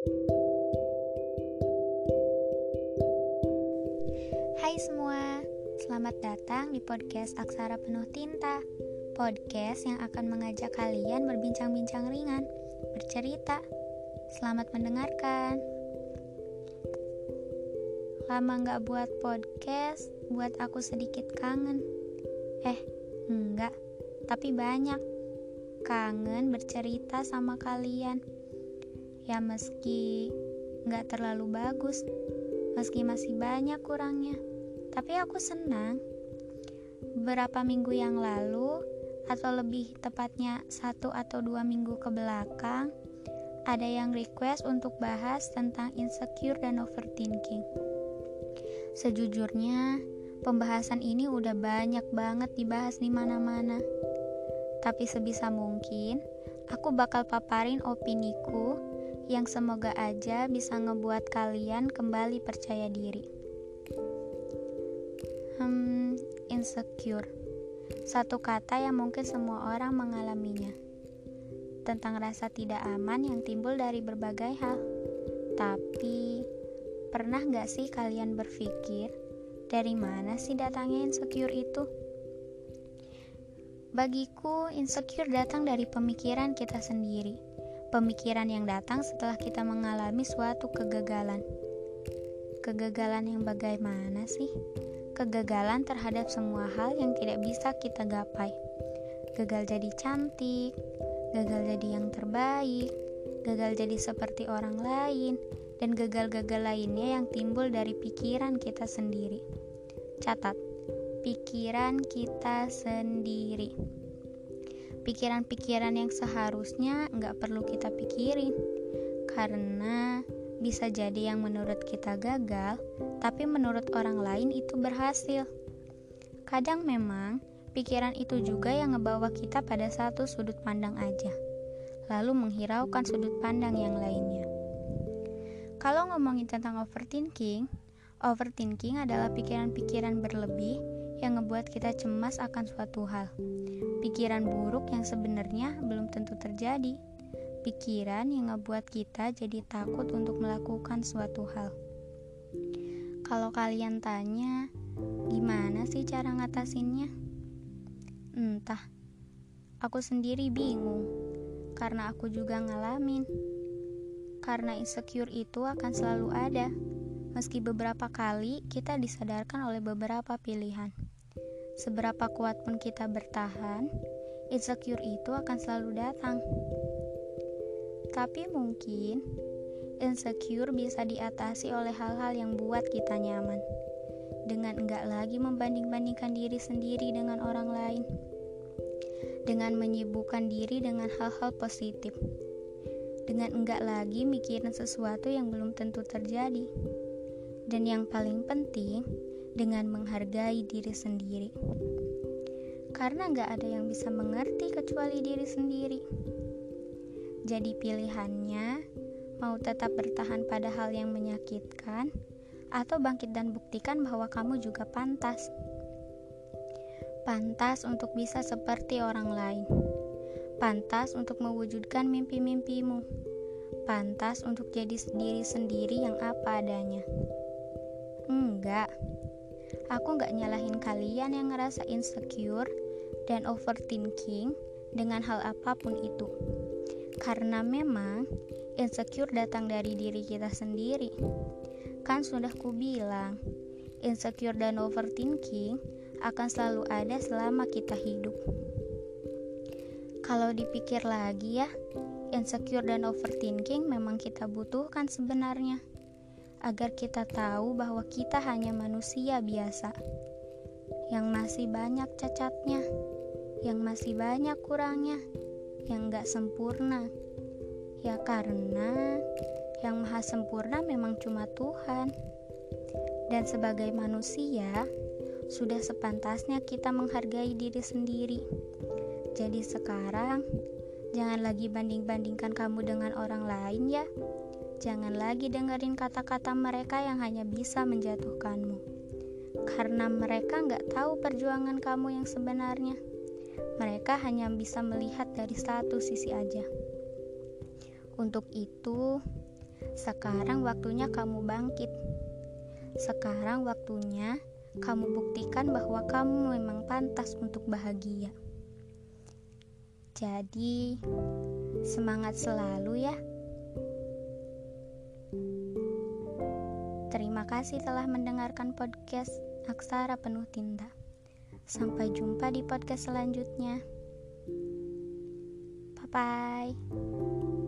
Hai semua, selamat datang di podcast Aksara Penuh Tinta. Podcast yang akan mengajak kalian berbincang-bincang ringan, bercerita. Selamat mendengarkan. Lama gak buat podcast, buat aku sedikit kangen. Eh, enggak, tapi banyak Kangen bercerita sama kalian Ya meski nggak terlalu bagus, meski masih banyak kurangnya. Tapi aku senang. Beberapa minggu yang lalu, atau lebih tepatnya satu atau dua minggu ke belakang, ada yang request untuk bahas tentang insecure dan overthinking. Sejujurnya, pembahasan ini udah banyak banget dibahas di mana-mana. Tapi sebisa mungkin, aku bakal paparin opiniku yang semoga aja bisa ngebuat kalian kembali percaya diri. Hmm, insecure. Satu kata yang mungkin semua orang mengalaminya. Tentang rasa tidak aman yang timbul dari berbagai hal. Tapi, pernah gak sih kalian berpikir, dari mana sih datangnya insecure itu? Bagiku, insecure datang dari pemikiran kita sendiri Pemikiran yang datang setelah kita mengalami suatu kegagalan. Kegagalan yang bagaimana sih? Kegagalan terhadap semua hal yang tidak bisa kita gapai. Gagal jadi cantik, gagal jadi yang terbaik, gagal jadi seperti orang lain, dan gagal-gagal lainnya yang timbul dari pikiran kita sendiri. Catat, pikiran kita sendiri pikiran-pikiran yang seharusnya nggak perlu kita pikirin karena bisa jadi yang menurut kita gagal, tapi menurut orang lain itu berhasil. Kadang memang pikiran itu juga yang ngebawa kita pada satu sudut pandang aja, lalu menghiraukan sudut pandang yang lainnya. Kalau ngomongin tentang overthinking, overthinking adalah pikiran-pikiran berlebih yang ngebuat kita cemas akan suatu hal pikiran buruk yang sebenarnya belum tentu terjadi, pikiran yang ngebuat kita jadi takut untuk melakukan suatu hal. Kalau kalian tanya, gimana sih cara ngatasinnya? Entah, aku sendiri bingung karena aku juga ngalamin. Karena insecure itu akan selalu ada, meski beberapa kali kita disadarkan oleh beberapa pilihan. Seberapa kuat pun kita bertahan, insecure itu akan selalu datang. Tapi mungkin insecure bisa diatasi oleh hal-hal yang buat kita nyaman. Dengan enggak lagi membanding-bandingkan diri sendiri dengan orang lain. Dengan menyibukkan diri dengan hal-hal positif. Dengan enggak lagi mikirin sesuatu yang belum tentu terjadi. Dan yang paling penting, dengan menghargai diri sendiri. Karena gak ada yang bisa mengerti kecuali diri sendiri. Jadi pilihannya mau tetap bertahan pada hal yang menyakitkan atau bangkit dan buktikan bahwa kamu juga pantas. Pantas untuk bisa seperti orang lain. Pantas untuk mewujudkan mimpi-mimpimu. Pantas untuk jadi diri sendiri yang apa adanya. Enggak, Aku gak nyalahin kalian yang ngerasa insecure dan overthinking dengan hal apa pun itu. Karena memang insecure datang dari diri kita sendiri. Kan sudah kubilang, insecure dan overthinking akan selalu ada selama kita hidup. Kalau dipikir lagi ya, insecure dan overthinking memang kita butuhkan sebenarnya agar kita tahu bahwa kita hanya manusia biasa yang masih banyak cacatnya, yang masih banyak kurangnya, yang gak sempurna. Ya karena yang maha sempurna memang cuma Tuhan. Dan sebagai manusia, sudah sepantasnya kita menghargai diri sendiri. Jadi sekarang, jangan lagi banding-bandingkan kamu dengan orang lain ya. Jangan lagi dengerin kata-kata mereka yang hanya bisa menjatuhkanmu. Karena mereka nggak tahu perjuangan kamu yang sebenarnya. Mereka hanya bisa melihat dari satu sisi aja. Untuk itu, Sekarang waktunya kamu bangkit. Sekarang waktunya kamu buktikan bahwa kamu memang pantas untuk bahagia. Jadi, semangat selalu ya. Terima kasih telah mendengarkan podcast Aksara Penuh Tinta. Sampai jumpa di podcast selanjutnya. Bye bye.